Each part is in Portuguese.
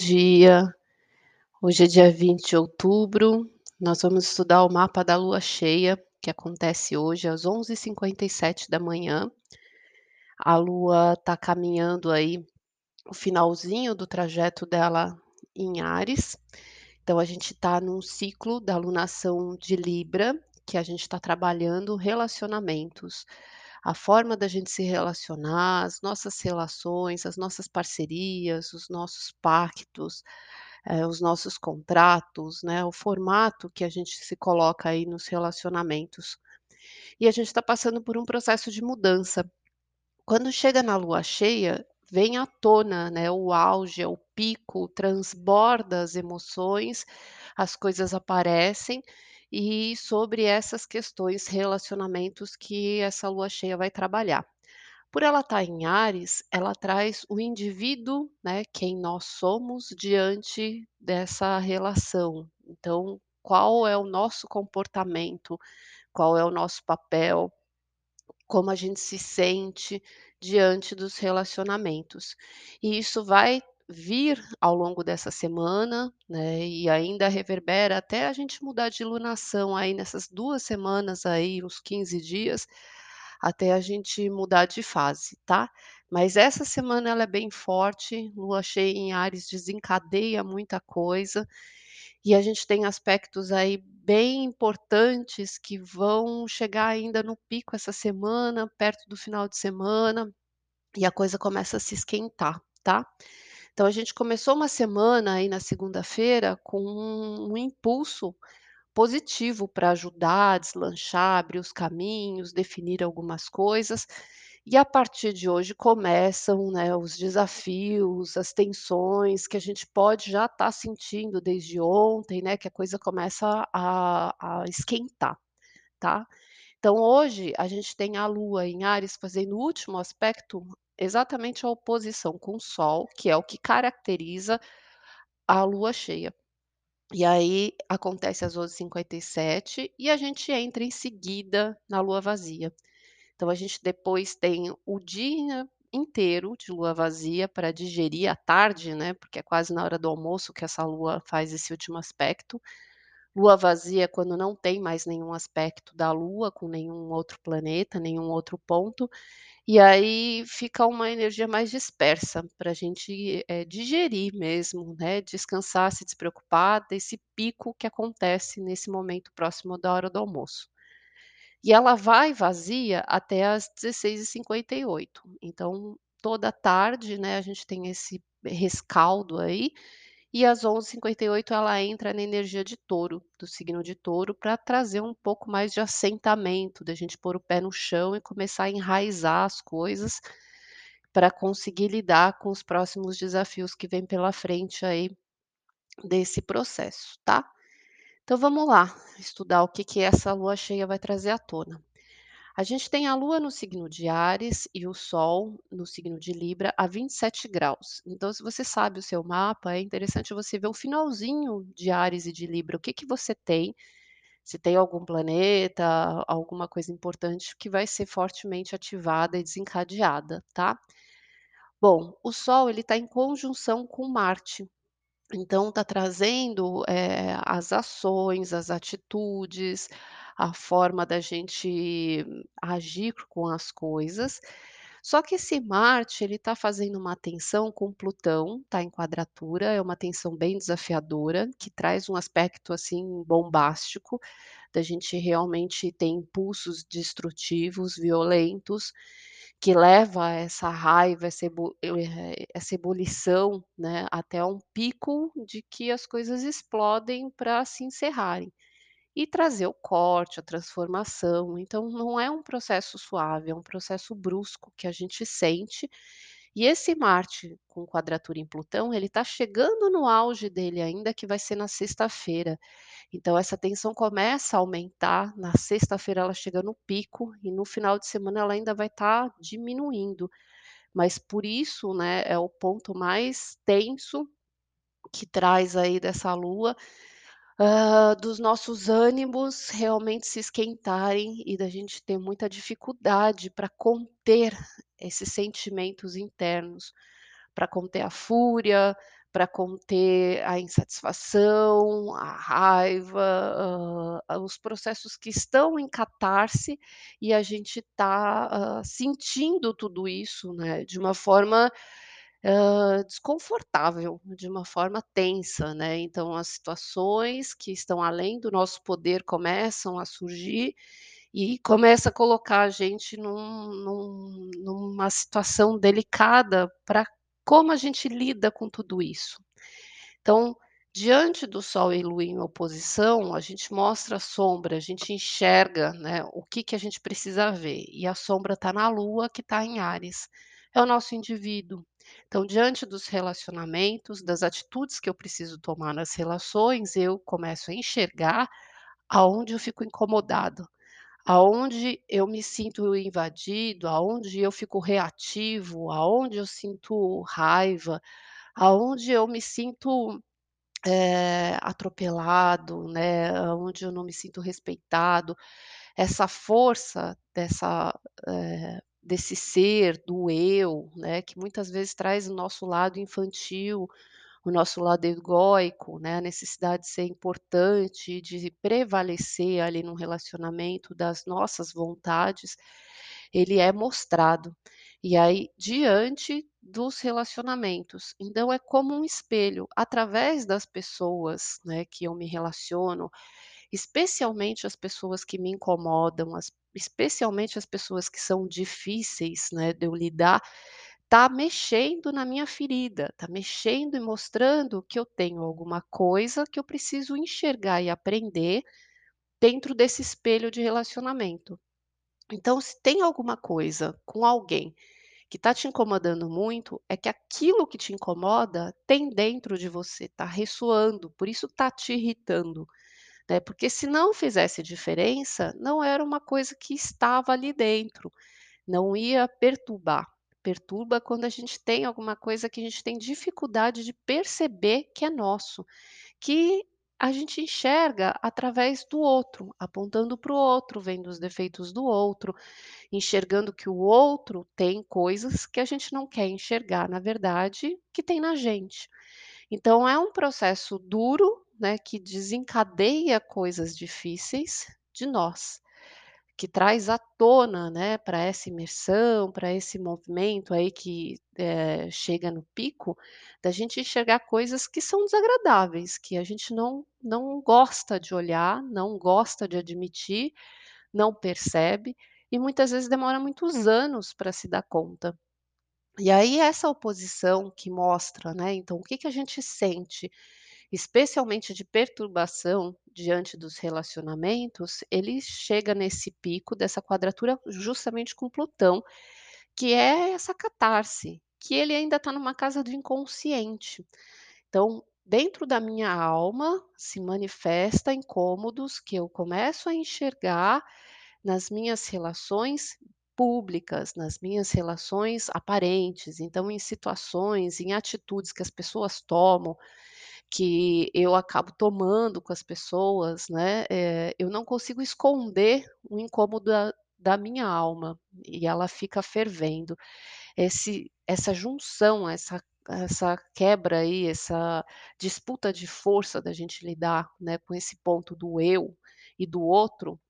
Dia. Hoje é dia 20 de outubro, nós vamos estudar o mapa da lua cheia, que acontece hoje às 11h57. A lua está caminhando aí o finalzinho do trajeto dela em Áries, então a gente está num ciclo da alunação de Libra, que a gente está trabalhando relacionamentos, a forma da gente se relacionar, as nossas relações, as nossas parcerias, os nossos pactos, eh, os nossos contratos, né, o formato que a gente se coloca aí nos relacionamentos. E a gente está passando por um processo de mudança. Quando chega na lua cheia, vem à tona, né, o auge, o pico, transborda as emoções, as coisas aparecem, e sobre essas questões, relacionamentos que essa lua cheia vai trabalhar. Por ela estar em Áries, ela traz o indivíduo, né, quem nós somos diante dessa relação. Então, qual é o nosso comportamento, qual é o nosso papel, como a gente se sente diante dos relacionamentos. E isso vai vir ao longo dessa semana, né, e ainda reverbera até a gente mudar de lunação aí nessas 2 semanas aí, uns 15 dias, até a gente mudar de fase, tá. Mas essa semana ela é bem forte, lua cheia em Áries desencadeia muita coisa, e a gente tem aspectos aí bem importantes que vão chegar ainda no pico essa semana, perto do final de semana, e a coisa começa a se esquentar, tá. Então a gente começou uma semana aí na segunda-feira com um um impulso positivo para ajudar, deslanchar, abrir os caminhos, definir algumas coisas, e a partir de hoje começam, né, os desafios, as tensões que a gente pode já estar sentindo desde ontem, né, que a coisa começa a a esquentar, tá. Então hoje a gente tem a lua em Áries fazendo o último aspecto, exatamente a oposição com o sol, que é o que caracteriza a lua cheia. E aí acontece às 11h57 e a gente entra em seguida na lua vazia. Então a gente depois tem o dia inteiro de lua vazia para digerir a tarde, né, porque é quase na hora do almoço que essa lua faz esse último aspecto. Lua vazia é quando não tem mais nenhum aspecto da lua com nenhum outro planeta, nenhum outro ponto, e aí fica uma energia mais dispersa pra gente, eh, digerir mesmo, né, descansar, se despreocupar desse pico que acontece nesse momento próximo da hora do almoço. E ela vai vazia até às 16h58, então toda tarde, né, a gente tem esse rescaldo aí, e às 11h58 ela entra na energia de Touro, do signo de Touro, pra trazer um pouco mais de assentamento, da gente pôr o pé no chão e começar a enraizar as coisas, pra conseguir lidar com os próximos desafios que vêm pela frente aí, desse processo, tá. Então vamos lá, estudar o que que essa lua cheia vai trazer à tona. A gente tem a lua no signo de Áries e o sol no signo de Libra a 27°, então se você sabe o seu mapa, é interessante você ver o finalzinho de Áries e de Libra, o que que você tem, se tem algum planeta, alguma coisa importante que vai ser fortemente ativada e desencadeada, tá. Bom, o sol ele está em conjunção com Marte, então está trazendo, eh, as ações, as atitudes, a forma da gente agir com as coisas, só que esse Marte ele está fazendo uma tensão com Plutão, está em quadratura, é uma tensão bem desafiadora, que traz um aspecto, assim, bombástico, da gente realmente ter impulsos destrutivos, violentos, que leva essa raiva, essa ebu eh, essa ebulição, né, até um pico de que as coisas explodem pra se encerrarem, e trazer o corte, a transformação, então não é um processo suave, é um processo brusco que a gente sente, e esse Marte com quadratura em Plutão, ele está chegando no auge dele ainda, que vai ser na sexta-feira, então essa tensão começa a aumentar, na sexta-feira ela chega no pico, e no final de semana ela ainda vai estar diminuindo, mas por isso, né, é o ponto mais tenso, que traz aí dessa lua, hã, dos nossos ânimos realmente se esquentarem e da gente ter muita dificuldade pra conter esses sentimentos internos, pra conter a fúria, para conter a insatisfação, a raiva, hã, os processos que estão em catarse e a gente está, hã, sentindo tudo isso, né, de uma forma, desconfortável, de uma forma tensa, né. Então as situações que estão além do nosso poder começam a surgir e começa a colocar a gente num num numa situação delicada para como a gente lida com tudo isso. Então, diante do Sol e Lua em oposição, a gente mostra a sombra, a gente enxerga, né, o que que a gente precisa ver, e a sombra está na Lua que está em Áries, é o nosso indivíduo. Então, diante dos relacionamentos, das atitudes que eu preciso tomar nas relações, eu começo a enxergar aonde eu fico incomodado, aonde eu me sinto invadido, aonde eu fico reativo, aonde eu sinto raiva, aonde eu me sinto, eh, atropelado, né, aonde eu não me sinto respeitado. Essa força dessa, eh, desse ser, do eu, né, que muitas vezes traz o nosso lado infantil, o nosso lado egóico, né, a necessidade de ser importante, de prevalecer ali num relacionamento das nossas vontades, ele é mostrado. E aí, diante dos relacionamentos, então é como um espelho, através das pessoas, né, que eu me relaciono, especialmente as pessoas que me incomodam, as especialmente as pessoas que são difíceis, né, de eu lidar, tá mexendo na minha ferida, tá mexendo e mostrando que eu tenho alguma coisa que eu preciso enxergar e aprender dentro desse espelho de relacionamento. Então, se tem alguma coisa com alguém que está te incomodando muito, é que aquilo que te incomoda tem dentro de você, está ressoando, por isso está te irritando, né? Porque se não fizesse diferença, não era uma coisa que estava ali dentro, não ia perturbar. Perturba quando a gente tem alguma coisa que a gente tem dificuldade de perceber que é nosso, que a gente enxerga através do outro, apontando para o outro, vendo os defeitos do outro, enxergando que o outro tem coisas que a gente não quer enxergar, na verdade, que tem na gente. Então é um processo duro, né, que desencadeia coisas difíceis de nós, que traz à tona, né, para essa imersão, para esse movimento aí que, eh, chega no pico, da gente enxergar coisas que são desagradáveis, que a gente não não gosta de olhar, não gosta de admitir, não percebe, e muitas vezes demora muitos anos para se dar conta. E aí essa oposição que mostra, né, então o que que a gente sente, especialmente de perturbação diante dos relacionamentos, ele chega nesse pico dessa quadratura justamente com Plutão, que é essa catarse, que ele ainda está numa casa do inconsciente. Então, dentro da minha alma se manifesta incômodos que eu começo a enxergar nas minhas relações públicas, nas minhas relações aparentes, então em situações, em atitudes que as pessoas tomam, que eu acabo tomando com as pessoas, né, eh, eu não consigo esconder o incômodo da da minha alma, e ela fica fervendo. Esse essa junção, essa essa quebra aí, essa disputa de força da gente lidar, né, com esse ponto do eu e do outro,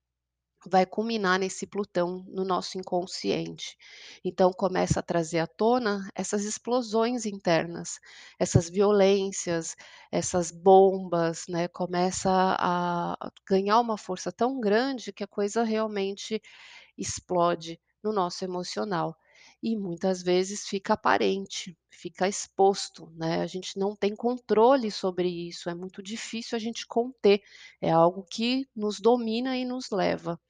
vai culminar nesse Plutão no nosso inconsciente. Então começa a trazer à tona essas explosões internas, essas violências, essas bombas, né, começa a ganhar uma força tão grande que a coisa realmente explode no nosso emocional. E muitas vezes fica aparente, fica exposto, né, a gente não tem controle sobre isso, é muito difícil a gente conter, é algo que nos domina e nos leva.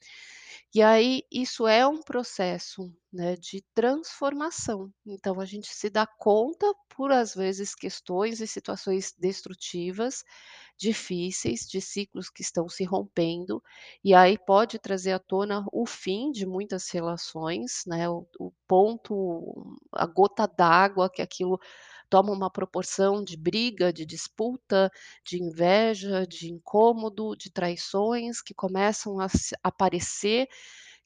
E aí isso é um processo, né, de transformação, então a gente se dá conta por, às vezes, questões e situações destrutivas, difíceis, de ciclos que estão se rompendo, e aí pode trazer à tona o fim de muitas relações, né, o o ponto, a gota d'água que aquilo toma uma proporção de briga, de disputa, de inveja, de incômodo, de traições que começam a aparecer,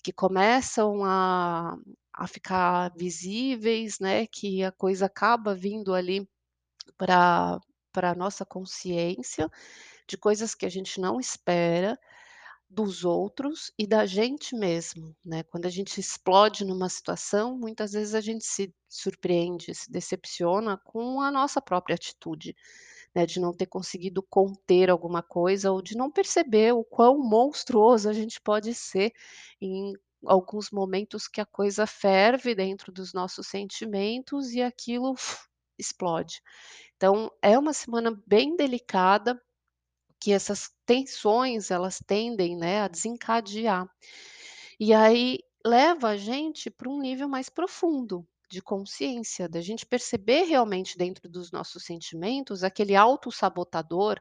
que começam a a ficar visíveis, né, que a coisa acaba vindo ali Pra pra nossa consciência, de coisas que a gente não espera, dos outros e da gente mesmo, né. Quando a gente explode numa situação, muitas vezes a gente se surpreende, se decepciona com a nossa própria atitude, né, de não ter conseguido conter alguma coisa ou de não perceber o quão monstruoso a gente pode ser em alguns momentos que a coisa ferve dentro dos nossos sentimentos e aquilo explode. Então é uma semana bem delicada, que essas tensões elas tendem, né, a desencadear. E aí leva a gente para um nível mais profundo de consciência, da gente perceber realmente dentro dos nossos sentimentos aquele autossabotador,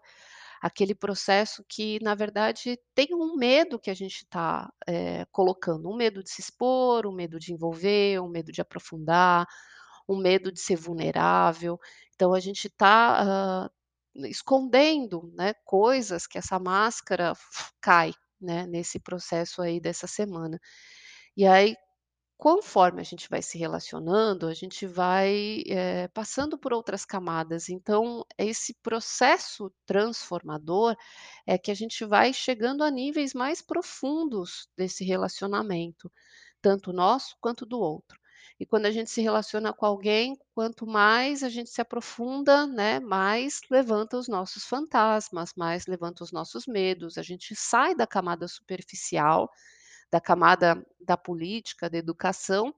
aquele processo que na verdade tem um medo que a gente tá, eh, colocando, um medo de se expor, um medo de envolver, um medo de aprofundar, um medo de ser vulnerável. Então a gente tá, hã, escondendo, né, coisas que essa máscara cai, né, nesse processo aí dessa semana. E aí, conforme a gente vai se relacionando, a gente vai, eh, passando por outras camadas, então esse processo transformador é que a gente vai chegando a níveis mais profundos desse relacionamento, tanto nosso quanto do outro. E quando a gente se relaciona com alguém, quanto mais a gente se aprofunda, né, mais levanta os nossos fantasmas, mais levanta os nossos medos, a gente sai da camada superficial, da camada da política, da educação,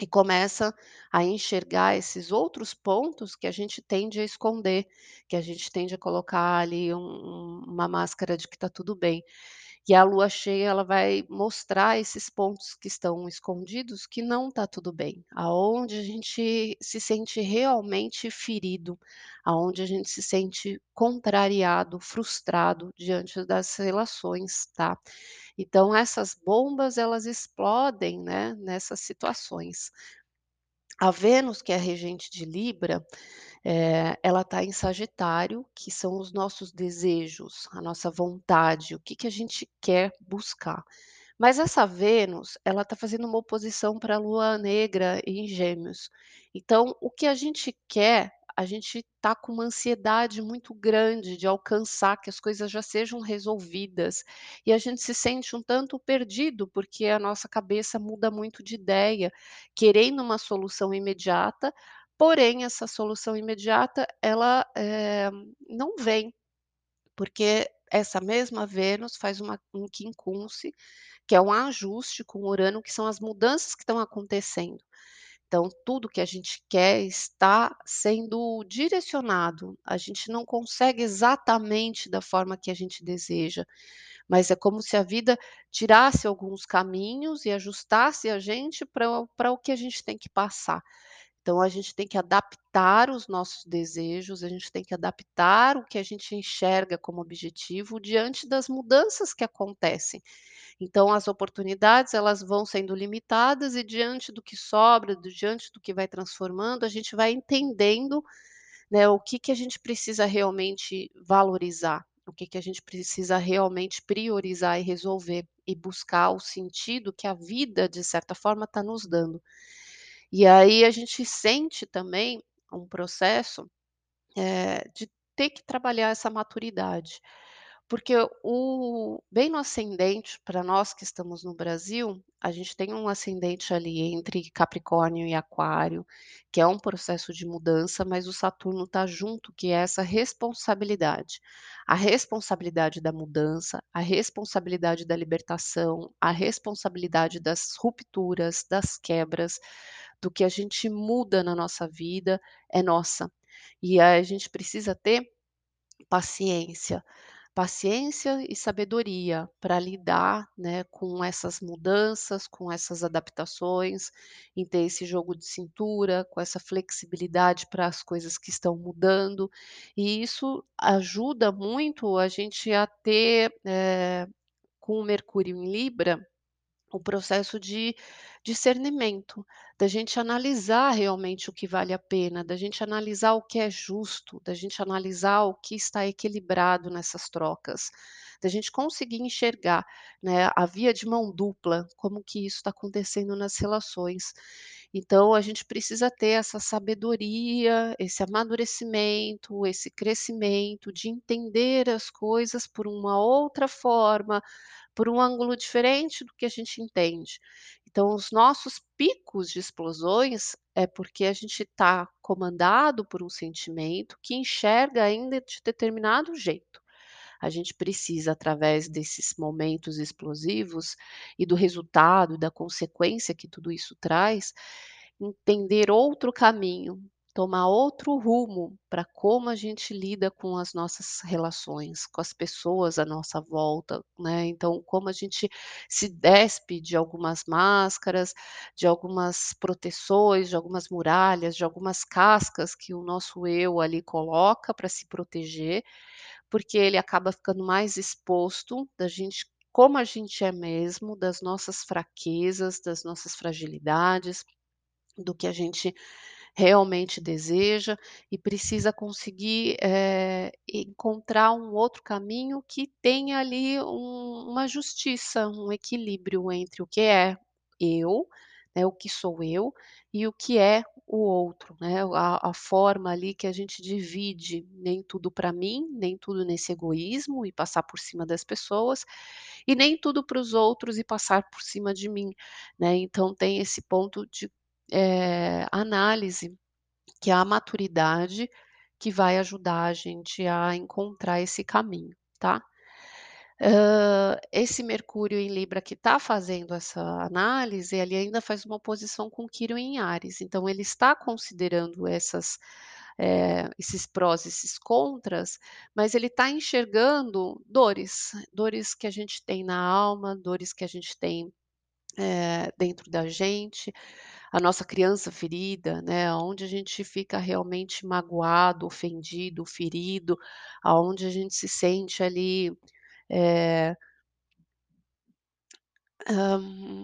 e começa a enxergar esses outros pontos que a gente tende a esconder, que a gente tende a colocar ali um um uma máscara de que está tudo bem. E a lua cheia ela vai mostrar esses pontos que estão escondidos que não está tudo bem, aonde a gente se sente realmente ferido, aonde a gente se sente contrariado, frustrado diante das relações, tá. Então essas bombas elas explodem, né, nessas situações. A Vênus que é a regente de Libra, eh, ela está em Sagitário, que são os nossos desejos, a nossa vontade, o que que a gente quer buscar. Mas essa Vênus, ela está fazendo uma oposição pra lua negra em Gêmeos. Então o que a gente quer, a gente está com uma ansiedade muito grande de alcançar, que as coisas já sejam resolvidas, e a gente se sente um tanto perdido, porque a nossa cabeça muda muito de ideia, querendo uma solução imediata, porém essa solução imediata ela, eh, não vem, porque essa mesma Vênus faz uma um quincunce, que é um ajuste com Urano, que são as mudanças que estão acontecendo. Então tudo que a gente quer está sendo direcionado, a gente não consegue exatamente da forma que a gente deseja, mas é como se a vida tirasse alguns caminhos e ajustasse a gente pra o que a gente tem que passar. Então a gente tem que adaptar os nossos desejos, a gente tem que adaptar o que a gente enxerga como objetivo diante das mudanças que acontecem. Então as oportunidades elas vão sendo limitadas e diante do que sobra, do diante do que vai transformando, a gente vai entendendo, né, o que que a gente precisa realmente valorizar, o que que a gente precisa realmente priorizar e resolver, e buscar o sentido que a vida de certa forma está nos dando. E aí a gente sente também um processo, eh, de ter que trabalhar essa maturidade, porque o bem no ascendente, pra nós que estamos no Brasil, a gente tem um ascendente ali entre Capricórnio e Aquário, que é um processo de mudança, mas o Saturno está junto, que é essa responsabilidade. A responsabilidade da mudança, a responsabilidade da libertação, a responsabilidade das rupturas, das quebras, do que a gente muda na nossa vida, é nossa. E a gente precisa ter paciência, paciência e sabedoria pra lidar, né, com essas mudanças, com essas adaptações, em ter esse jogo de cintura, com essa flexibilidade para as coisas que estão mudando, e isso ajuda muito a gente a ter, eh, com o Mercúrio em Libra, o processo de discernimento, da gente analisar realmente o que vale a pena, da gente analisar o que é justo, da gente analisar o que está equilibrado nessas trocas, da gente conseguir enxergar, né, a via de mão dupla, como que isso está acontecendo nas relações. Então a gente precisa ter essa sabedoria, esse amadurecimento, esse crescimento de entender as coisas por uma outra forma, por um ângulo diferente do que a gente entende. Então os nossos picos de explosões é porque a gente está comandado por um sentimento que enxerga ainda de determinado jeito. A gente precisa, através desses momentos explosivos e do resultado, da consequência que tudo isso traz, entender outro caminho, tomar outro rumo para como a gente lida com as nossas relações, com as pessoas à nossa volta, né. Então, como a gente se despe de algumas máscaras, de algumas proteções, de algumas muralhas, de algumas cascas que o nosso eu ali coloca para se proteger, porque ele acaba ficando mais exposto da gente como a gente é mesmo, das nossas fraquezas, das nossas fragilidades, do que a gente realmente deseja e precisa conseguir, eh, encontrar um outro caminho que tenha ali um uma justiça, um equilíbrio entre o que é eu, né, o que sou eu, e o que é o outro, né, a a forma ali que a gente divide, nem tudo para mim, nem tudo nesse egoísmo e passar por cima das pessoas, e nem tudo para os outros e passar por cima de mim, né. Então tem esse ponto de, eh, análise, que é a maturidade que vai ajudar a gente a encontrar esse caminho, tá. Hã, esse Mercúrio em Libra que está fazendo essa análise, ele ainda faz uma oposição com Quirón em Áries, então ele está considerando essas, eh, esses prós, esses contras, mas ele está enxergando dores, dores que a gente tem na alma, dores que a gente tem, eh, dentro da gente, a nossa criança ferida, né, aonde a gente fica realmente magoado, ofendido, ferido, aonde a gente se sente ali, Hã,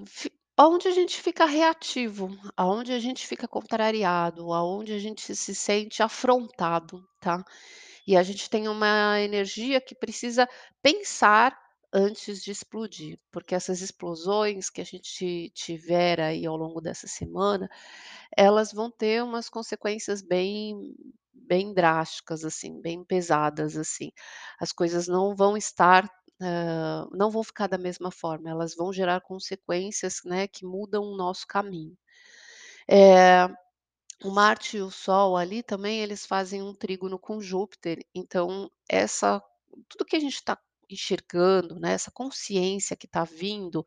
fi aonde a gente fica reativo, aonde a gente fica contrariado, aonde a gente se sente afrontado, tá. E a gente tem uma energia que precisa pensar antes de explodir, porque essas explosões que a gente tiver aí ao longo dessa semana, elas vão ter umas consequências bem bem drásticas, assim, bem pesadas, assim. As coisas não vão estar, hã, não vão ficar da mesma forma, elas vão gerar consequências, né, que mudam o nosso caminho. Eh, o Marte e o Sol ali também eles fazem um trígono com Júpiter, então essa tudo que a gente está enxergando, né, essa consciência que está vindo,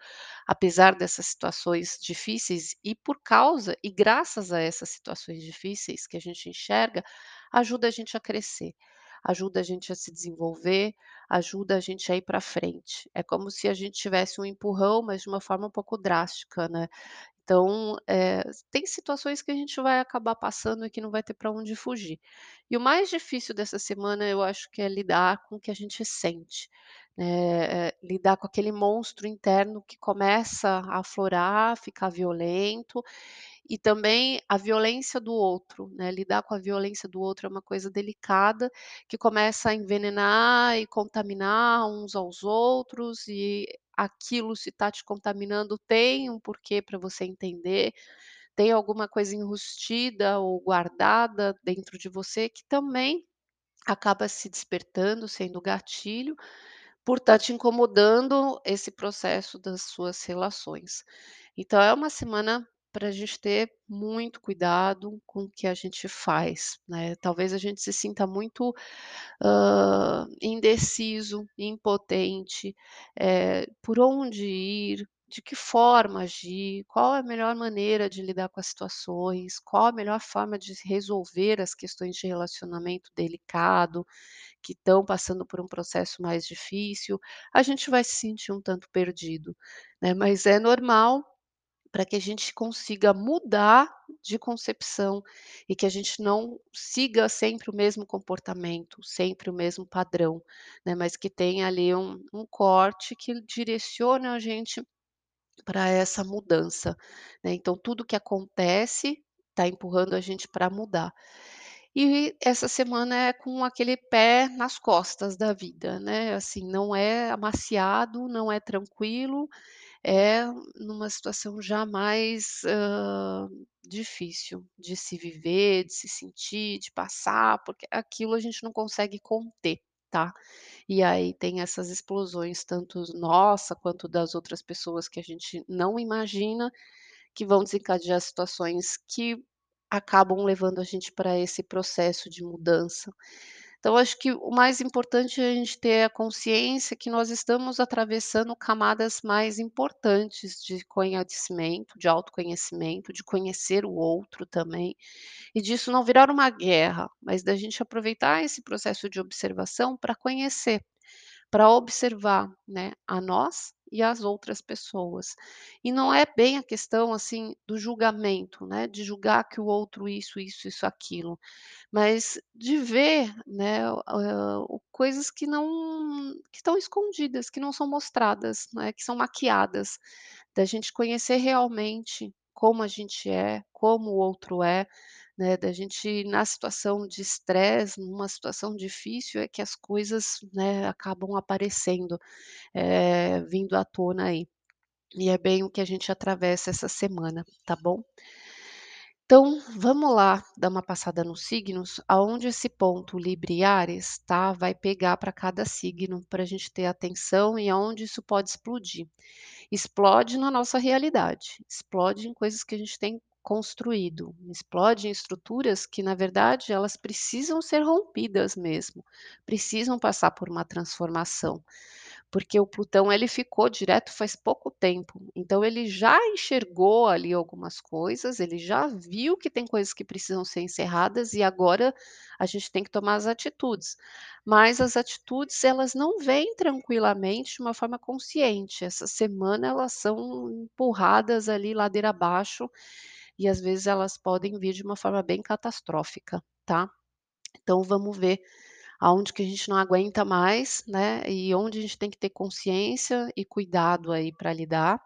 apesar dessas situações difíceis e por causa e graças a essas situações difíceis que a gente enxerga, ajuda a gente a crescer, ajuda a gente a se desenvolver, ajuda a gente a ir para frente. É como se a gente tivesse um empurrão, mas de uma forma um pouco drástica, né. Então, eh, tem situações que a gente vai acabar passando e que não vai ter para onde fugir. E o mais difícil dessa semana eu acho que é lidar com o que a gente sente, né, eh, lidar com aquele monstro interno que começa a aflorar, ficar violento, e também a violência do outro, né, lidar com a violência do outro é uma coisa delicada, que começa a envenenar e contaminar uns aos outros, e aquilo se está te contaminando tem um porquê para você entender, tem alguma coisa enrustida ou guardada dentro de você que também acaba se despertando, sendo gatilho, por estar te incomodando esse processo das suas relações. Então é uma semana para a gente ter muito cuidado com o que a gente faz, né. Talvez a gente se sinta muito, hã, indeciso, impotente, eh, por onde ir, de que forma agir, qual a melhor maneira de lidar com as situações, qual a melhor forma de resolver as questões de relacionamento delicado, que estão passando por um processo mais difícil, a gente vai se sentir um tanto perdido, né, mas é normal para que a gente consiga mudar de concepção e que a gente não siga sempre o mesmo comportamento, sempre o mesmo padrão, né, mas que tenha ali um um corte que direcione a gente para essa mudança, né. Então tudo que acontece está empurrando a gente para mudar. E essa semana é com aquele pé nas costas da vida, né, assim, não é amaciado, não é tranquilo, é numa situação já mais, hã, difícil de se viver, de se sentir, de passar, porque aquilo a gente não consegue conter, tá. E aí tem essas explosões, tanto nossa, quanto das outras pessoas que a gente não imagina, que vão desencadear situações que acabam levando a gente para esse processo de mudança. Então acho que o mais importante é a gente ter a consciência que nós estamos atravessando camadas mais importantes de conhecimento, de autoconhecimento, de conhecer o outro também, e disso não virar uma guerra, mas da gente aproveitar esse processo de observação para conhecer, para observar, né, a nós e as outras pessoas. E não é bem a questão, assim, do julgamento, né, de julgar que o outro isso, isso, isso, aquilo, mas de ver, né, o coisas que não que estão escondidas, que não são mostradas, né, que são maquiadas, da gente conhecer realmente como a gente é, como o outro é, né, da gente na situação de estresse, numa situação difícil, é que as coisas, né, acabam aparecendo, eh, vindo à tona aí. E é bem o que a gente atravessa essa semana, tá bom? Então, vamos lá dar uma passada nos signos, aonde esse ponto Libra Áries, tá, vai pegar para cada signo, para a gente ter atenção e aonde isso pode explodir. Explode na nossa realidade, explode em coisas que a gente tem construído, explode em estruturas que, na verdade, elas precisam ser rompidas mesmo, precisam passar por uma transformação. Porque o Plutão ele ficou direto faz pouco tempo, então ele já enxergou ali algumas coisas, ele já viu que tem coisas que precisam ser encerradas e agora a gente tem que tomar as atitudes. Mas as atitudes elas não vêm tranquilamente de uma forma consciente, essa semana elas são empurradas ali ladeira abaixo, e às vezes elas podem vir de uma forma bem catastrófica, tá. Então vamos ver aonde que a gente não aguenta mais, né, e onde a gente tem que ter consciência e cuidado aí para lidar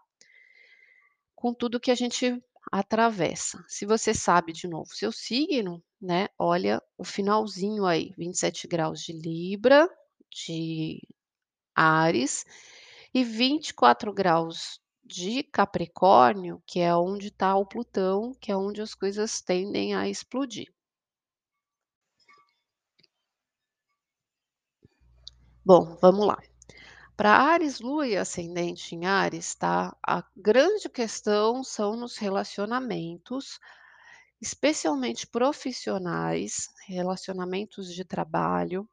com tudo que a gente atravessa. Se você sabe de novo seu signo, né, olha o finalzinho aí, 27 graus de Libra, de Áries e 24 graus de Capricórnio, que é onde está o Plutão, que é onde as coisas tendem a explodir. Bom, vamos lá. Para Áries, Lua e ascendente em Áries, tá, a grande questão são nos relacionamentos, especialmente profissionais, relacionamentos de trabalho,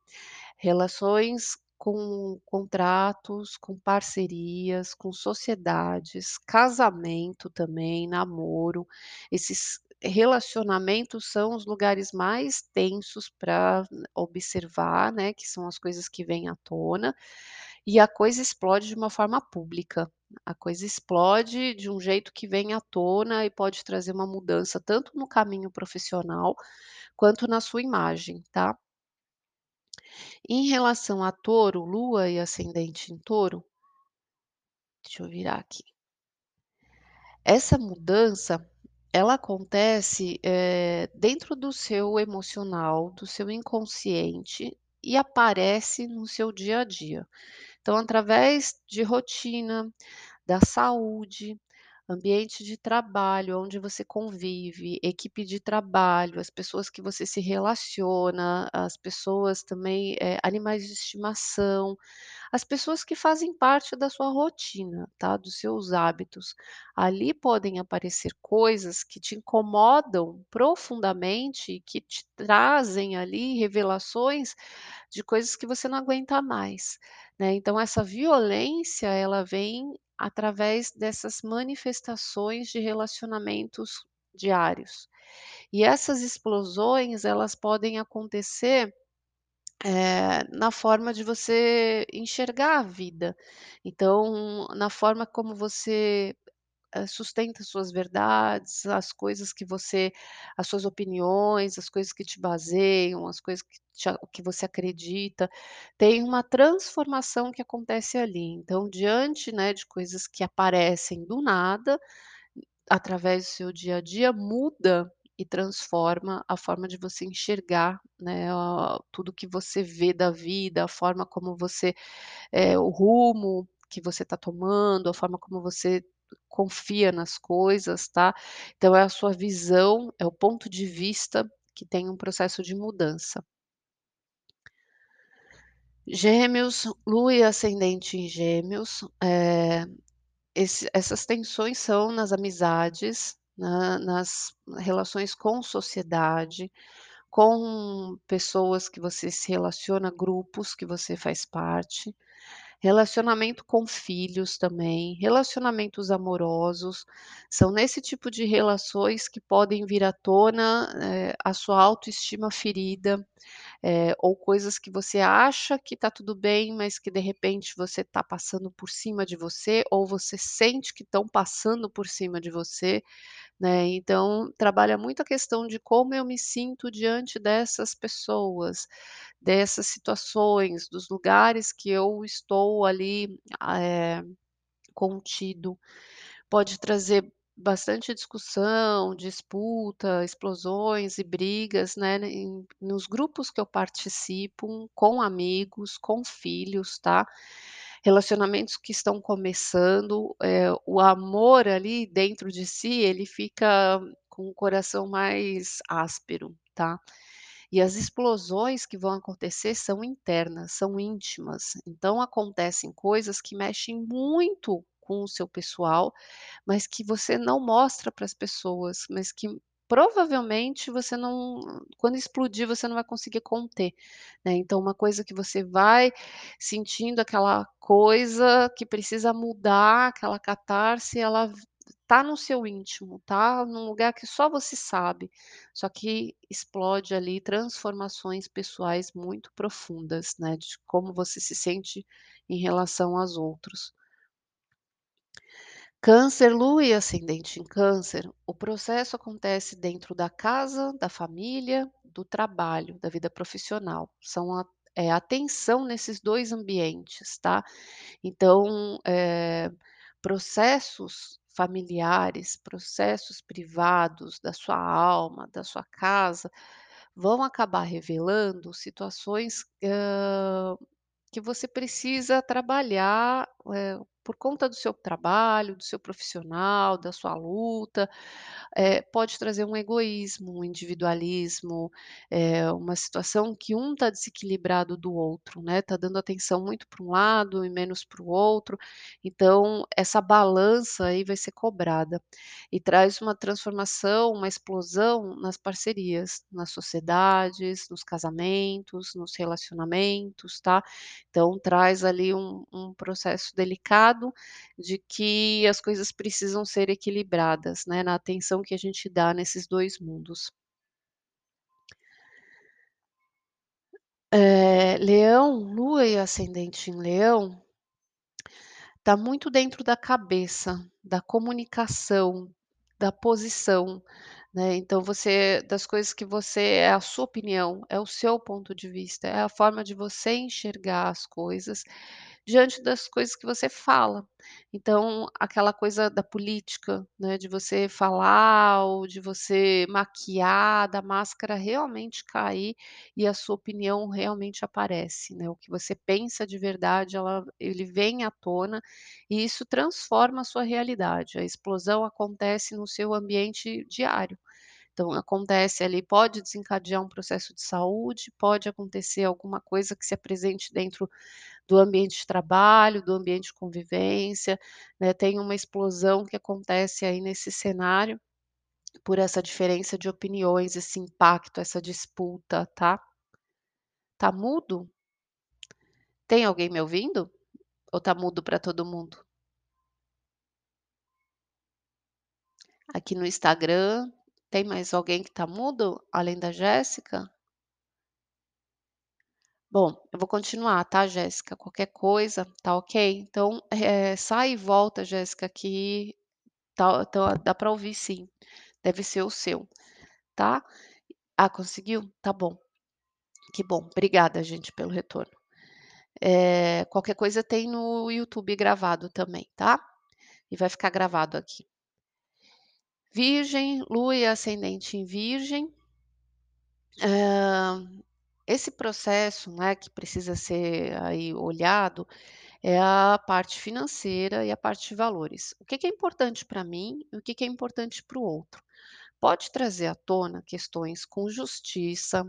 relações com contratos, com parcerias, com sociedades, casamento também, namoro. Esses relacionamentos são os lugares mais tensos para observar, né, que são as coisas que vêm à tona, e a coisa explode de uma forma pública. A coisa explode de um jeito que vem à tona e pode trazer uma mudança tanto no caminho profissional, quanto na sua imagem, tá. Em relação a Touro, Lua e ascendente em Touro deixa eu virar aqui. Essa mudança, ela acontece, eh, dentro do seu emocional, do seu inconsciente e aparece no seu dia a dia. Então, através de rotina, da saúde, ambiente de trabalho onde você convive, equipe de trabalho, as pessoas que você se relaciona, as pessoas também, eh, animais de estimação, as pessoas que fazem parte da sua rotina, tá, dos seus hábitos. Ali podem aparecer coisas que te incomodam profundamente que te trazem ali revelações de coisas que você não aguenta mais, né. Então essa violência ela vem através dessas manifestações de relacionamentos diários. E essas explosões elas podem acontecer, eh, na forma de você enxergar a vida. Então, na forma como você, sustenta suas verdades, as coisas que você as suas opiniões, as coisas que te baseiam, as coisas que te que você acredita, tem uma transformação que acontece ali. Então diante, né, de coisas que aparecem do nada, através do seu dia a dia, muda e transforma a forma de você enxergar, né, tudo que você vê da vida, a forma como você eh, o rumo que você está tomando, a forma como você confia nas coisas, tá. Então é a sua visão, é o ponto de vista que tem um processo de mudança. Gêmeos, lua e ascendente em gêmeos, eh, esse essas tensões são nas amizades, na nas relações com sociedade, com pessoas que você se relaciona, grupos que você faz parte, relacionamento com filhos também, relacionamentos amorosos, são nesse tipo de relações que podem vir à tona, eh, a sua autoestima ferida, eh, ou coisas que você acha que está tudo bem, mas que de repente você está passando por cima de você, ou você sente que estão passando por cima de você, né, então trabalha muito a questão de como eu me sinto diante dessas pessoas, dessas situações, dos lugares que eu estou ali, eh, contido. Pode trazer bastante discussão, disputa, explosões e brigas, né, em nos grupos que eu participo, com amigos, com filhos, tá. Relacionamentos que estão começando, eh, o amor ali dentro de si, ele fica com o coração mais áspero, tá. E as explosões que vão acontecer são internas, são íntimas, então acontecem coisas que mexem muito com o seu pessoal, mas que você não mostra para as pessoas, mas que provavelmente você não quando explodir você não vai conseguir conter, né, então uma coisa que você vai sentindo aquela coisa que precisa mudar, aquela catarse, ela tá no seu íntimo, tá num lugar que só você sabe, só que explode ali transformações pessoais muito profundas, né, de como você se sente em relação aos outros. Câncer, lua e ascendente em câncer, o processo acontece dentro da casa, da família, do trabalho, da vida profissional, são a é a tensão nesses 2 ambientes, tá. Então, eh, processos familiares, processos privados da sua alma, da sua casa, vão acabar revelando situações, que você precisa trabalhar, eh, por conta do seu trabalho, do seu profissional, da sua luta, eh, pode trazer um egoísmo, um individualismo, eh, uma situação que um está desequilibrado do outro, né, está dando atenção muito para um lado e menos para o outro, então essa balança aí vai ser cobrada, e traz uma transformação, uma explosão nas parcerias, nas sociedades, nos casamentos, nos relacionamentos, tá. Então traz ali um um processo delicado, de que as coisas precisam ser equilibradas, né, na atenção que a gente dá nesses 2 mundos. Eh, leão, lua e ascendente em leão tá muito dentro da cabeça, da comunicação, da posição, né, então você das coisas que você é a sua opinião, é o seu ponto de vista, é a forma de você enxergar as coisas, diante das coisas que você fala. Então aquela coisa da política, né, de você falar ou de você maquiar, da máscara realmente cair e a sua opinião realmente aparece, né, o que você pensa de verdade ela ele vem à tona, e isso transforma a sua realidade, a explosão acontece no seu ambiente diário. Então acontece ali pode desencadear um processo de saúde, pode acontecer alguma coisa que se apresente dentro do ambiente de trabalho, do ambiente de convivência, né, tem uma explosão que acontece aí nesse cenário, por essa diferença de opiniões, esse impacto, essa disputa, tá. Tá mudo? Tem alguém me ouvindo? Ou tá mudo pra todo mundo? Aqui no Instagram, tem mais alguém que tá mudo, além da Jéssica? Bom, eu vou continuar, tá, Jéssica, qualquer coisa, tá ok? Então, eh, sai e volta, Jéssica, que tá tá dá pra ouvir sim, deve ser o seu, tá? Ah, conseguiu? Tá bom. Que bom, obrigada gente pelo retorno. Eh, qualquer coisa tem no YouTube gravado também, tá? E vai ficar gravado aqui. Virgem, lua e ascendente em virgem. Hã, esse processo, né, que precisa ser aí olhado, é a parte financeira e a parte de valores. O que que é importante para mim e o que que é importante para o outro. Pode trazer à tona questões com justiça,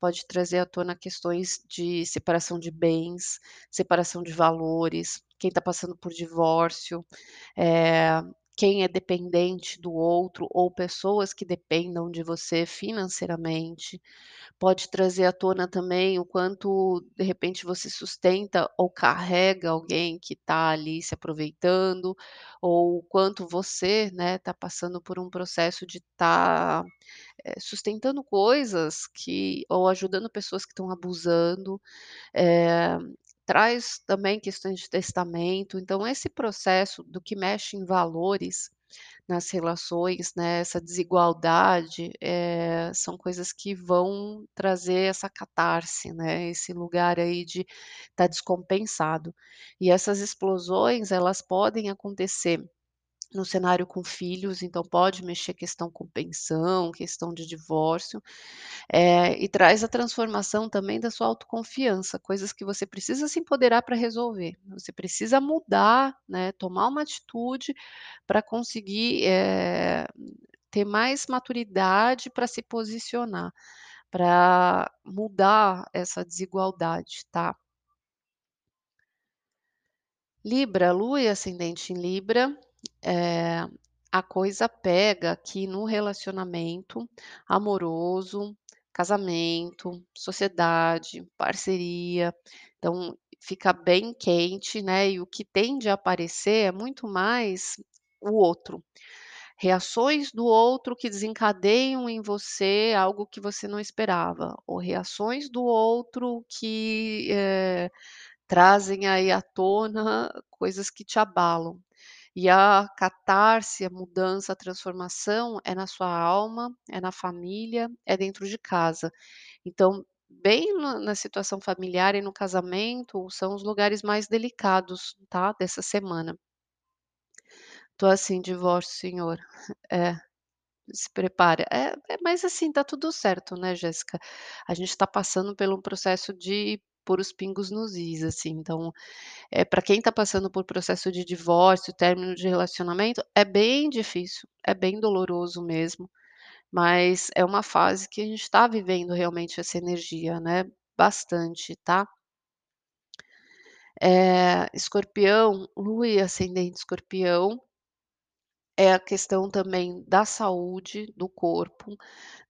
pode trazer à tona questões de separação de bens, separação de valores, quem está passando por divórcio, eh, quem é dependente do outro ou pessoas que dependam de você financeiramente. Pode trazer à tona também o quanto, de repente, você sustenta ou carrega alguém que está ali se aproveitando, ou o quanto você, né, está passando por um processo de estar, eh, sustentando coisas que ou ajudando pessoas que estão abusando, eh, traz também questões de testamento, então esse processo do que mexe em valores nas relações, né, essa desigualdade, eh, são coisas que vão trazer essa catarse, né, esse lugar aí de estar descompensado. E essas explosões, elas podem acontecer no cenário com filhos, então pode mexer questão com pensão, questão de divórcio, eh, e traz a transformação também da sua autoconfiança, coisas que você precisa se empoderar para resolver. Você precisa mudar, né, tomar uma atitude para conseguir, eh, ter mais maturidade para se posicionar, para mudar essa desigualdade, tá? Libra, Lua e ascendente em Libra, eh, a coisa pega aqui no relacionamento amoroso, casamento, sociedade, parceria, então fica bem quente, né, e o que tende a aparecer é muito mais o outro. Reações do outro que desencadeiam em você algo que você não esperava, ou reações do outro que, eh, trazem aí à tona coisas que te abalam. E a catarse, a mudança, a transformação é na sua alma, é na família, é dentro de casa. Então, bem na situação familiar e no casamento, são os lugares mais delicados, tá, dessa semana. Tô assim: "Divórcio, senhor". É, se prepara. É é, mas assim, tá tudo certo, né, Jéssica. A gente tá passando pelo processo de pôr os pingos nos is, assim, então, eh, pra quem tá passando por processo de divórcio, término de relacionamento, é bem difícil, é bem doloroso mesmo, mas é uma fase que a gente tá vivendo realmente essa energia, né, bastante, tá? Eh, escorpião, lua e ascendente escorpião é a questão também da saúde do corpo,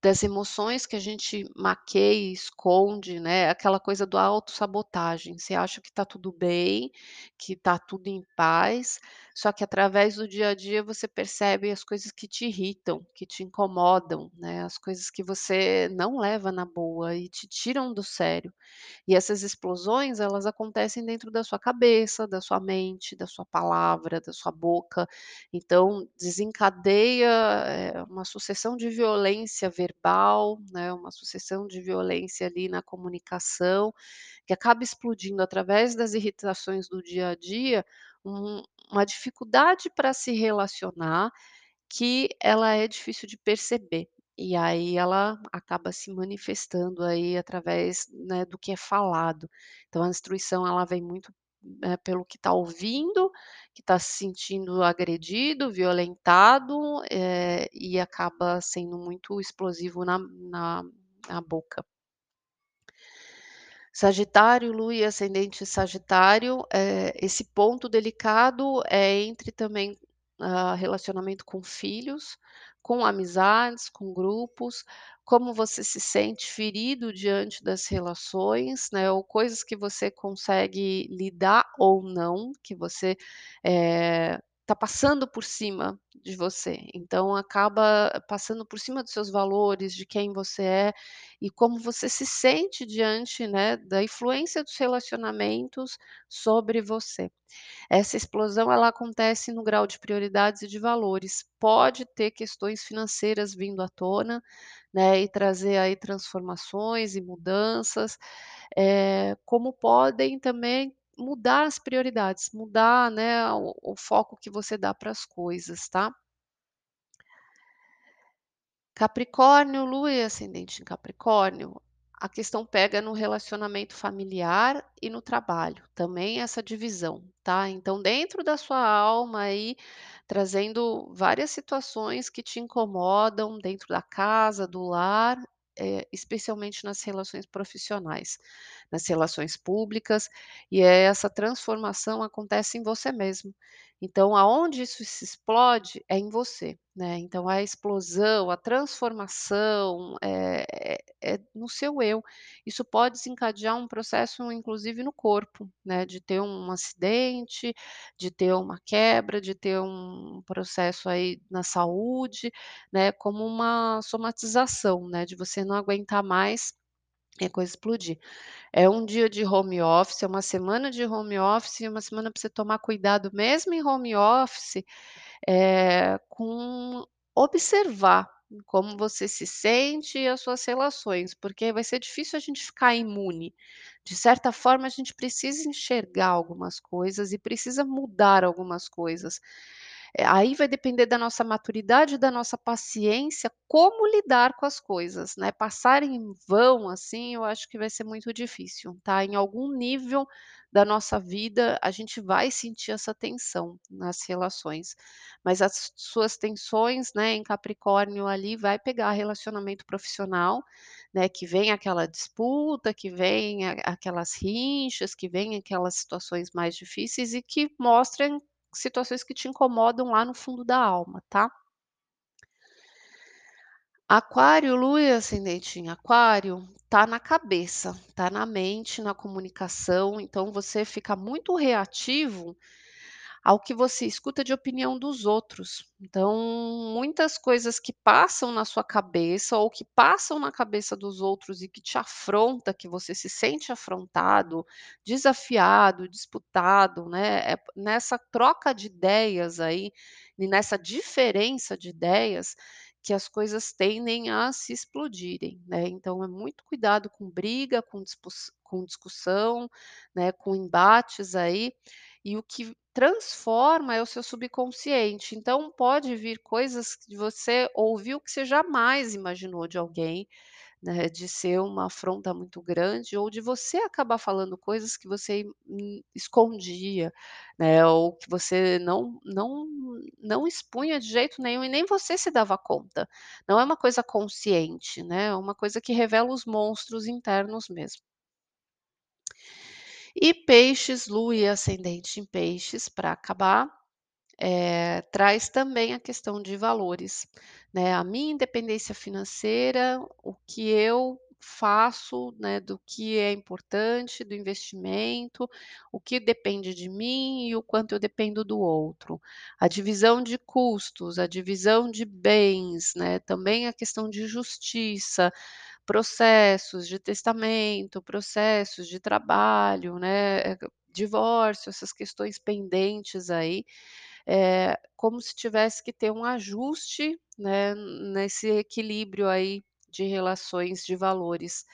das emoções que a gente maqueia esconde, né, aquela coisa do autossabotagem, você acha que tá tudo bem, que tá tudo em paz, só que através do dia a dia você percebe as coisas que te irritam, que te incomodam, né, as coisas que você não leva na boa e te tiram do sério. E essas explosões, elas acontecem dentro da sua cabeça, da sua mente, da sua palavra, da sua boca, então desencadeia, eh, uma sucessão de violência verbal, né, uma sucessão de violência ali na comunicação, que acaba explodindo através das irritações do dia a dia, um uma dificuldade pra se relacionar, que ela é difícil de perceber. E aí ela acaba se manifestando aí através, né, do que é falado. Então a destruição ela vem muito, eh, pelo que tá ouvindo, que tá se sentindo agredido, violentado, eh, e acaba sendo muito explosivo na na na boca. Sagitário, Lua e ascendente Sagitário, eh, esse ponto delicado é entre também, hã, relacionamento com filhos, com amizades, com grupos, como você se sente ferido diante das relações, né, ou coisas que você consegue lidar ou não, que você, eh, tá passando por cima de você, então acaba passando por cima dos seus valores, de quem você é, e como você se sente diante, né, da influência dos relacionamentos sobre você. Essa explosão ela acontece no grau de prioridades e de valores, pode ter questões financeiras vindo à tona, né, e trazer aí transformações e mudanças, eh, como podem também mudar as prioridades, mudar, né, o o foco que você dá para as coisas, tá? Capricórnio, Lua e ascendente em Capricórnio, a questão pega no relacionamento familiar e no trabalho, também essa divisão, tá. Então dentro da sua alma aí, trazendo várias situações que te incomodam dentro da casa, do lar, eh, especialmente nas relações profissionais, nas relações públicas, e essa transformação acontece em você mesmo. Então aonde isso se explode é em você, né, então a explosão, a transformação, é é é no seu eu. Isso pode desencadear um processo inclusive no corpo, né, de ter um acidente, de ter uma quebra, de ter um processo aí na saúde, né, como uma somatização, né, de você não aguentar mais e a coisa explodir. É um dia de home office, é uma semana de home office e uma semana para você tomar cuidado mesmo em home office, eh, com observar como você se sente e as suas relações, porque vai ser difícil a gente ficar imune. De certa forma a gente precisa enxergar algumas coisas e precisa mudar algumas coisas. Eh, aí vai depender da nossa maturidade da nossa paciência, como lidar com as coisas, né, passar em vão, assim, eu acho que vai ser muito difícil, tá. Em algum nível da nossa vida, a gente vai sentir essa tensão nas relações, mas as suas tensões, né, em Capricórnio ali vai pegar relacionamento profissional, né, que vem aquela disputa, que vem aquelas rinchas, que vem aquelas situações mais difíceis e que mostram situações que te incomodam lá no fundo da alma, tá. Aquário, Lua e ascendente em Aquário, tá na cabeça, tá na mente, na comunicação, então você fica muito reativo ao que você escuta de opinião dos outros. Então, muitas coisas que passam na sua cabeça ou que passam na cabeça dos outros e que te afronta, que você se sente afrontado, desafiado, disputado, né, eh, nessa troca de ideias aí, e nessa diferença de ideias, que as coisas tendem a se explodirem, né. Então é muito cuidado com briga, com discussão, né, com embates aí, e o que transforma é o seu subconsciente, então pode vir coisas que você ouviu que você jamais imaginou de alguém, né, de ser uma afronta muito grande ou de você acabar falando coisas que você, hum, escondia, né, ou que você não não não expunha de jeito nenhum e nem você se dava conta. Não é uma coisa consciente, né, é uma coisa que revela os monstros internos mesmo. E Peixes, Lua e ascendente em Peixes, para acabar, eh, traz também a questão de valores, né, a minha independência financeira, o que eu faço, né, do que é importante, do investimento, o que depende de mim e o quanto eu dependo do outro. A divisão de custos, a divisão de bens, né, também a questão de justiça, processos de testamento, processos de trabalho, né, eh, divórcio, essas questões pendentes aí, eh, como se tivesse que ter um ajuste, né, nesse equilíbrio aí de relações de valores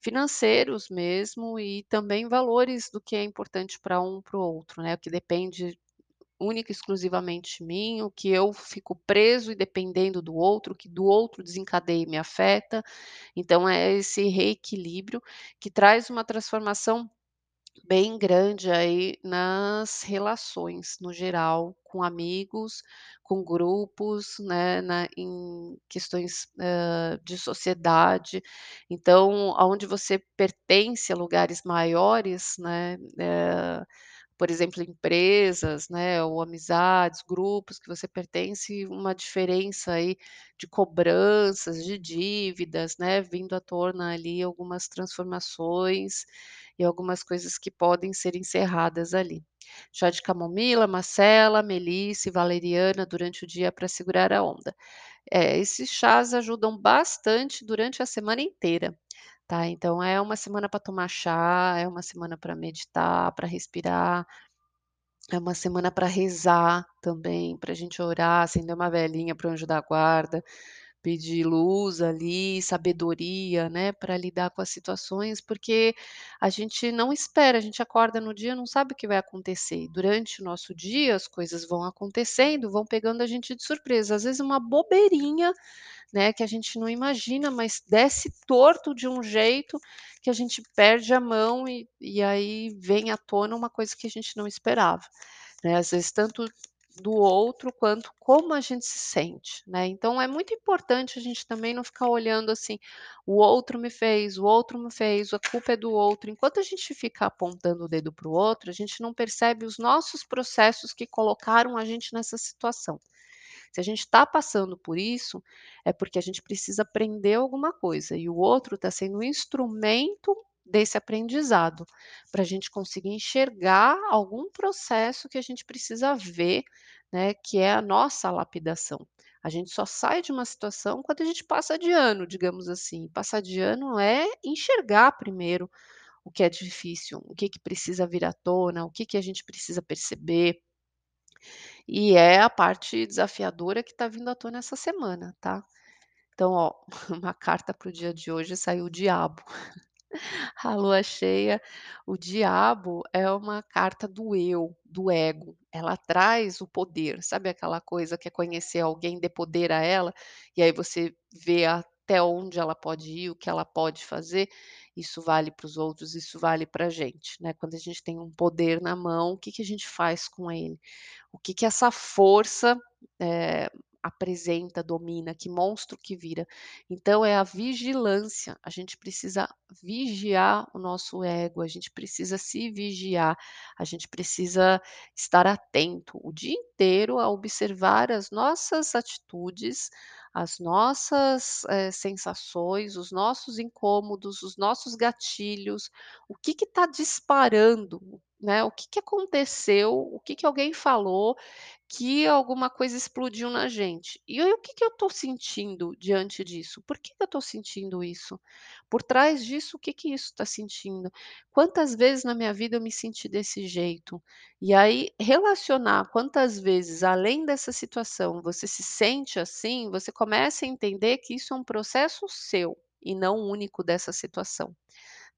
financeiros mesmo e também valores do que é importante para um, para o outro, né, o que depende única e exclusivamente de mim, o que eu fico preso e dependendo do outro, que do outro desencadeia e me afeta. Então é esse reequilíbrio que traz uma transformação bem grande aí nas relações no geral, com amigos, com grupos, né, na em questões, hã, de sociedade. Então aonde você pertence a lugares maiores, né, eh, por exemplo, empresas, né, ou amizades, grupos que você pertence, uma diferença aí de cobranças, de dívidas, né, vindo à tona ali algumas transformações e algumas coisas que podem ser encerradas ali. Chá de camomila, macela, melissa e valeriana durante o dia para segurar a onda. É, esses chás ajudam bastante durante a semana inteira, tá. Então é uma semana para tomar chá, é uma semana para meditar, para respirar, é uma semana para rezar também, para gente orar, acender uma velinha para o anjo da guarda, pedir luz ali, sabedoria, né, pra lidar com as situações, porque a gente não espera, a gente acorda no dia, não sabe o que vai acontecer, durante o nosso dia as coisas vão acontecendo, vão pegando a gente de surpresa, às vezes uma bobeirinha, né, que a gente não imagina, mas desce torto de um jeito que a gente perde a mão e e aí vem à tona uma coisa que a gente não esperava, né, às vezes tanto do outro quanto como a gente se sente, né. Então é muito importante a gente também não ficar olhando assim: "O outro me fez, o outro me fez, a culpa é do outro", enquanto a gente fica apontando o dedo para o outro, a gente não percebe os nossos processos que colocaram a gente nessa situação. Se a gente tá passando por isso, é porque a gente precisa aprender alguma coisa e o outro tá sendo um instrumento desse aprendizado, pra gente conseguir enxergar algum processo que a gente precisa ver, né, que é a nossa lapidação. A gente só sai de uma situação quando a gente passa de ano, digamos assim, passar de ano é enxergar primeiro o que é difícil, o que que precisa vir à tona, o que que a gente precisa perceber. E é a parte desafiadora que tá vindo à tona essa semana, tá. Então ó, uma carta para o dia de hoje saiu o diabo. A lua cheia, o diabo é uma carta do eu, do ego, ela traz o poder, sabe aquela coisa que é conhecer alguém, dê poder a ela, e aí você vê até onde ela pode ir, o que ela pode fazer, isso vale para os outros, isso vale pra gente, né, quando a gente tem um poder na mão, o que que a gente faz com ele? O que que essa força, eh, apresenta, domina, que monstro que vira? Então é a vigilância, a gente precisa vigiar o nosso ego, a gente precisa se vigiar, a gente precisa estar atento o dia inteiro a observar as nossas atitudes, as nossas, eh, sensações, os nossos incômodos, os nossos gatilhos, o que que tá disparando, né, o que que aconteceu, o que que alguém falou, que alguma coisa explodiu na gente. E o que que eu tô sentindo diante disso? Por que que eu tô sentindo isso? Por trás disso, o que que isso tá sentindo? Quantas vezes na minha vida eu me senti desse jeito? E aí relacionar quantas vezes, além dessa situação, você se sente assim, você começa a entender que isso é um processo seu, e não único dessa situação,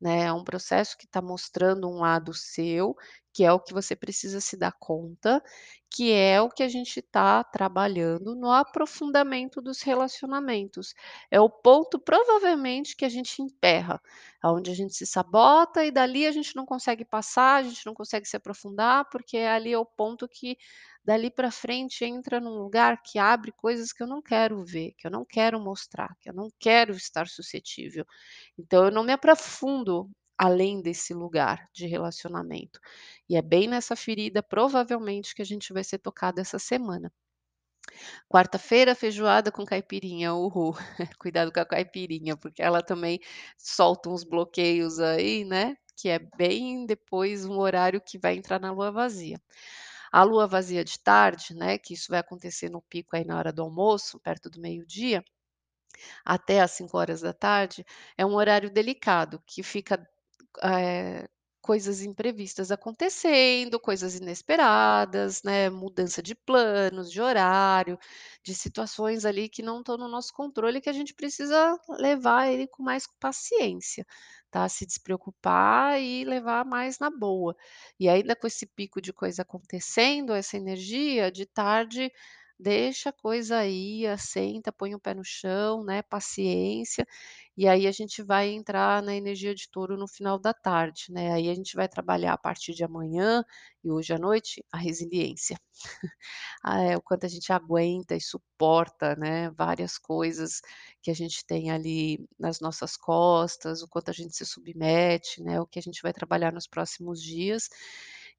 né, é um processo que tá mostrando um lado seu, que é o que você precisa se dar conta, que é o que a gente tá trabalhando no aprofundamento dos relacionamentos. É o ponto provavelmente que a gente emperra, aonde a gente se sabota e dali a gente não consegue passar, a gente não consegue se aprofundar, porque ali é o ponto que dali pra frente entra num lugar que abre coisas que eu não quero ver, que eu não quero mostrar, que eu não quero estar suscetível. Então eu não me aprofundo além desse lugar de relacionamento. E é bem nessa ferida provavelmente que a gente vai ser tocado essa semana. Quarta-feira, feijoada com caipirinha, uhul, cuidado com a caipirinha, porque ela também solta uns bloqueios aí, né, que é bem depois um horário que vai entrar na lua vazia. A lua vazia de tarde, né, que isso vai acontecer no pico aí na hora do almoço, perto do meio-dia, até às 17h, é um horário delicado, que fica, eh, coisas imprevistas acontecendo, coisas inesperadas, né, mudança de planos, de horário, de situações ali que não estão no nosso controle, que a gente precisa levar ele com mais paciência, tá, se despreocupar e levar mais na boa. E ainda com esse pico de coisa acontecendo, essa energia, de tarde deixa a coisa ir, assenta, põe o pé no chão, né, paciência, e aí a gente vai entrar na energia de touro no final da tarde, né, aí a gente vai trabalhar a partir de amanhã e hoje à noite, a resiliência. Ah, é, o quanto a gente aguenta e suporta, né, várias coisas que a gente tem ali nas nossas costas, o quanto a gente se submete, né, o que a gente vai trabalhar nos próximos dias.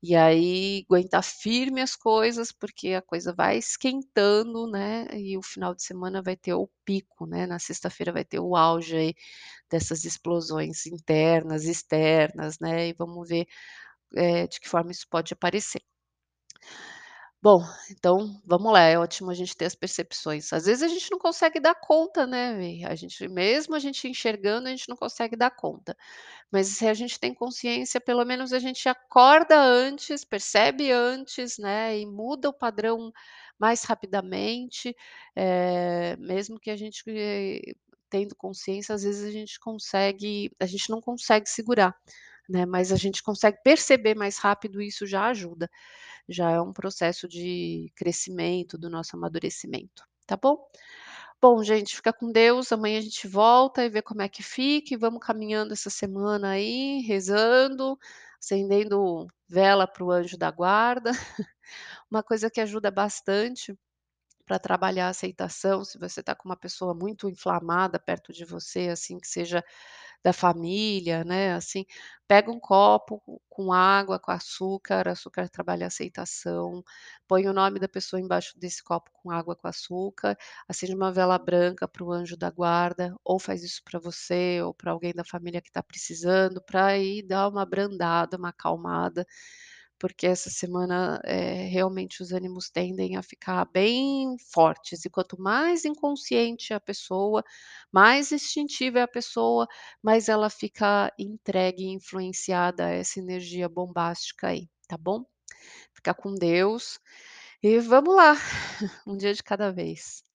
E aí aguentar firme as coisas, porque a coisa vai esquentando, né, e o final de semana vai ter o pico, né, na sexta-feira vai ter o auge aí dessas explosões internas, externas, né, e vamos ver, eh, de que forma isso pode aparecer. Bom, então vamos lá, é ótimo a gente ter as percepções. Às vezes a gente não consegue dar conta, né, a gente mesmo a gente enxergando, a gente não consegue dar conta. Mas se a gente tem consciência, pelo menos a gente acorda antes, percebe antes, né, e muda o padrão mais rapidamente, eh, mesmo que a gente, tendo consciência, às vezes a gente consegue a gente não consegue segurar, né, mas a gente consegue perceber mais rápido e isso já ajuda, já é um processo de crescimento do nosso amadurecimento, tá bom? Bom gente, fica com Deus, amanhã a gente volta e vê como é que fica e vamos caminhando essa semana aí, rezando, acendendo vela para o anjo da guarda. Uma coisa que ajuda bastante, pra trabalhar a aceitação, se você tá com uma pessoa muito inflamada perto de você, assim, que seja da família, né, assim, pega um copo com água, com açúcar, açúcar trabalha a aceitação, põe o nome da pessoa embaixo desse copo com água com açúcar, acende uma vela branca para o anjo da guarda, ou faz isso pra você ou pra alguém da família que tá precisando, pra aí dar uma abrandada, uma acalmada, porque essa semana, eh, realmente os ânimos tendem a ficar bem fortes e quanto mais inconsciente a pessoa, mais instintiva é a pessoa, mais ela fica entregue e influenciada a essa energia bombástica aí, tá bom? Fica com Deus, e vamos lá, um dia de cada vez.